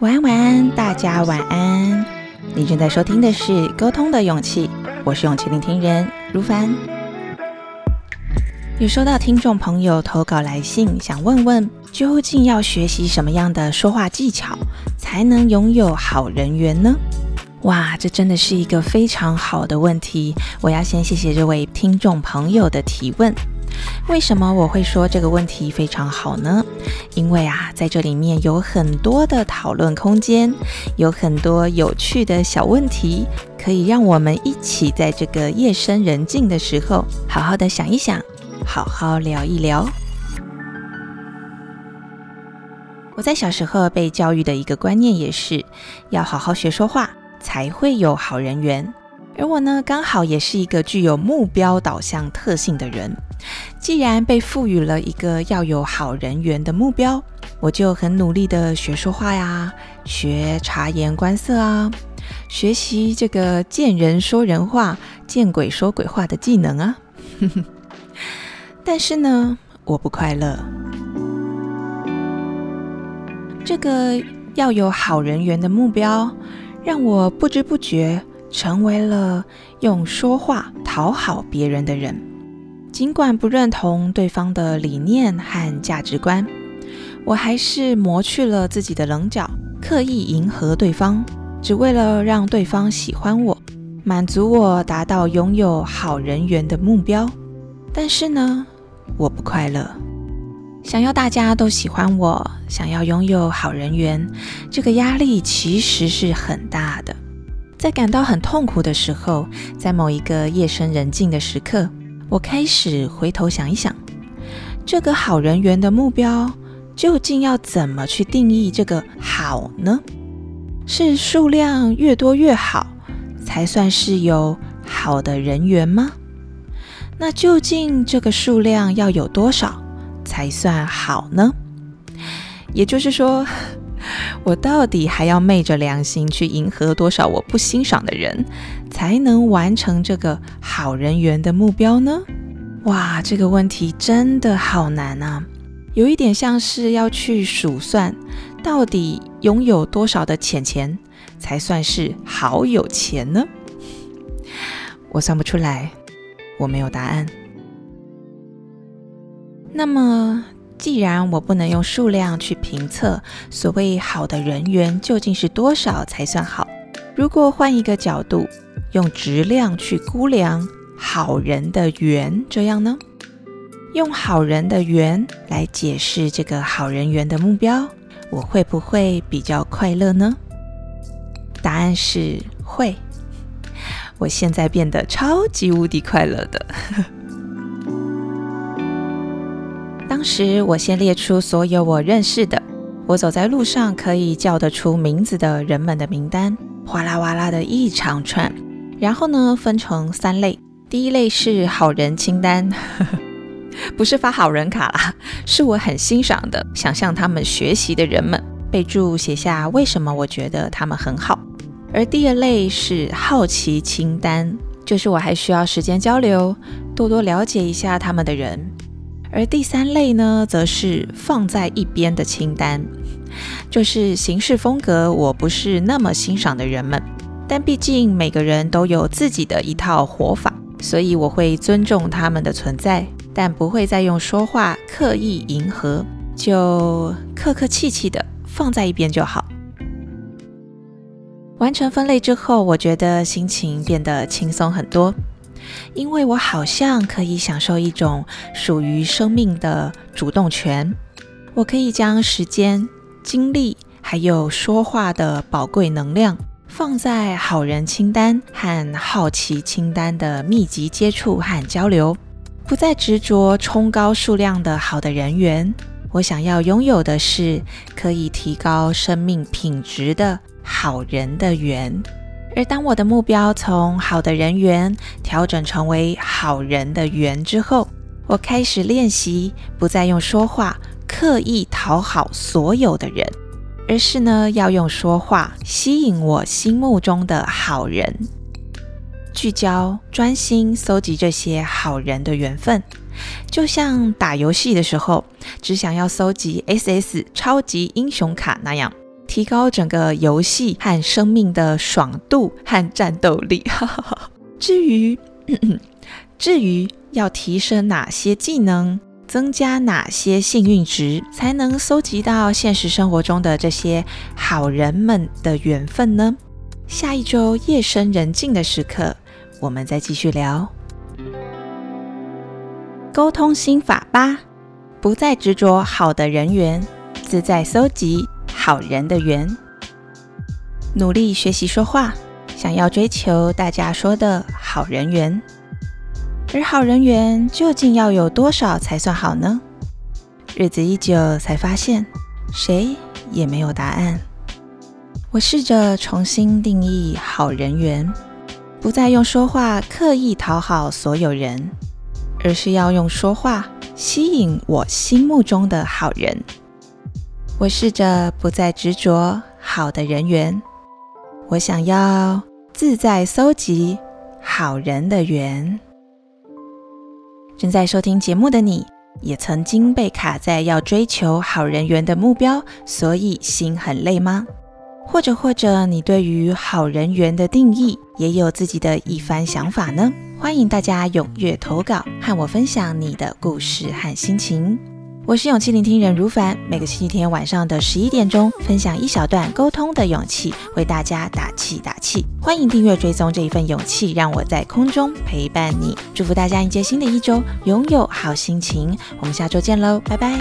晚安晚安，大家晚安。你正在收听的是《沟通的勇气》，我是勇气聆听人如凡。有收到听众朋友投稿来信，想问问究竟要学习什么样的说话技巧，才能拥有好人缘呢？哇，这真的是一个非常好的问题。我要先谢谢这位听众朋友的提问。为什么我会说这个问题非常好呢？因为啊，在这里面有很多的讨论空间，有很多有趣的小问题，可以让我们一起在这个夜深人静的时候，好好的想一想，好好聊一聊。我在小时候被教育的一个观念也是，要好好学说话，才会有好人缘。而我呢，刚好也是一个具有目标导向特性的人。既然被赋予了一个要有好人缘的目标，我就很努力的学说话呀，学察言观色啊，学习这个见人说人话，见鬼说鬼话的技能啊。但是呢，我不快乐。这个要有好人缘的目标，让我不知不觉成为了用说话讨好别人的人。尽管不认同对方的理念和价值观，我还是磨去了自己的棱角，刻意迎合对方，只为了让对方喜欢我，满足我达到拥有好人缘的目标。但是呢，我不快乐。想要大家都喜欢我，想要拥有好人缘，这个压力其实是很大的。在感到很痛苦的时候，在某一个夜深人静的时刻，我开始回头想一想，这个好人缘的目标究竟要怎么去定义这个好呢？是数量越多越好，才算是有好的人缘吗？那究竟这个数量要有多少才算好呢？也就是说，我到底还要昧着良心去迎合多少我不欣赏的人，才能完成这个好人缘的目标呢？哇，这个问题真的好难啊！有一点像是要去数算，到底拥有多少的钱钱才算是好有钱呢？我算不出来，我没有答案。那么，既然我不能用数量去评测所谓好的人缘究竟是多少才算好，如果换一个角度，用质量去估量好人的缘，这样呢？用好人的缘来解释这个好人缘的目标，我会不会比较快乐呢？答案是会。我现在变得超级无敌快乐的。当时我先列出所有我认识的，我走在路上可以叫得出名字的人们的名单，哗啦哗啦的一长串。然后呢，分成三类，第一类是好人清单，不是发好人卡啦，是我很欣赏的，想向他们学习的人们，备注写下为什么我觉得他们很好。而第二类是好奇清单，就是我还需要时间交流，多多了解一下他们的人。而第三类呢，则是放在一边的清单，就是行事风格我不是那么欣赏的人们。但毕竟每个人都有自己的一套活法，所以我会尊重他们的存在，但不会再用说话刻意迎合，就客客气气的放在一边就好。完成分类之后，我觉得心情变得轻松很多。因为我好像可以享受一种属于生命的主动权，我可以将时间、精力还有说话的宝贵能量放在好人清单和好奇清单的密集接触和交流，不再执着冲高数量的好的人缘。我想要拥有的是可以提高生命品质的好人的缘。而当我的目标从好的人缘调整成为好人的缘之后，我开始练习不再用说话刻意讨好所有的人，而是呢要用说话吸引我心目中的好人。聚焦、专心搜集这些好人的缘分，就像打游戏的时候，只想要搜集 SS 超级英雄卡那样，提高整个游戏和生命的爽度和战斗力。至于，至于要提升哪些技能？增加哪些幸运值才能搜集到现实生活中的这些好人们的缘分呢？下一周夜深人静的时刻，我们再继续聊沟通心法吧。不再执着好的人缘，自在搜集好人的缘。努力学习说话，想要追求大家说的好人缘。而好人缘究竟要有多少才算好呢？日子一久，才发现谁也没有答案。我试着重新定义好人缘，不再用说话刻意讨好所有人，而是要用说话吸引我心目中的好人。我试着不再执着好的人缘，我想要自在搜集好人的缘。正在收听节目的你，也曾经被卡在要追求好人缘的目标，所以心很累吗？或者或者你对于好人缘的定义也有自己的一番想法呢？欢迎大家踊跃投稿，和我分享你的故事和心情。我是勇气聆听人如凡，每个星期天晚上的十一点钟，分享一小段沟通的勇气，为大家打气打气。欢迎订阅追踪这一份勇气，让我在空中陪伴你。祝福大家迎接新的一周，拥有好心情。我们下周见喽，拜拜。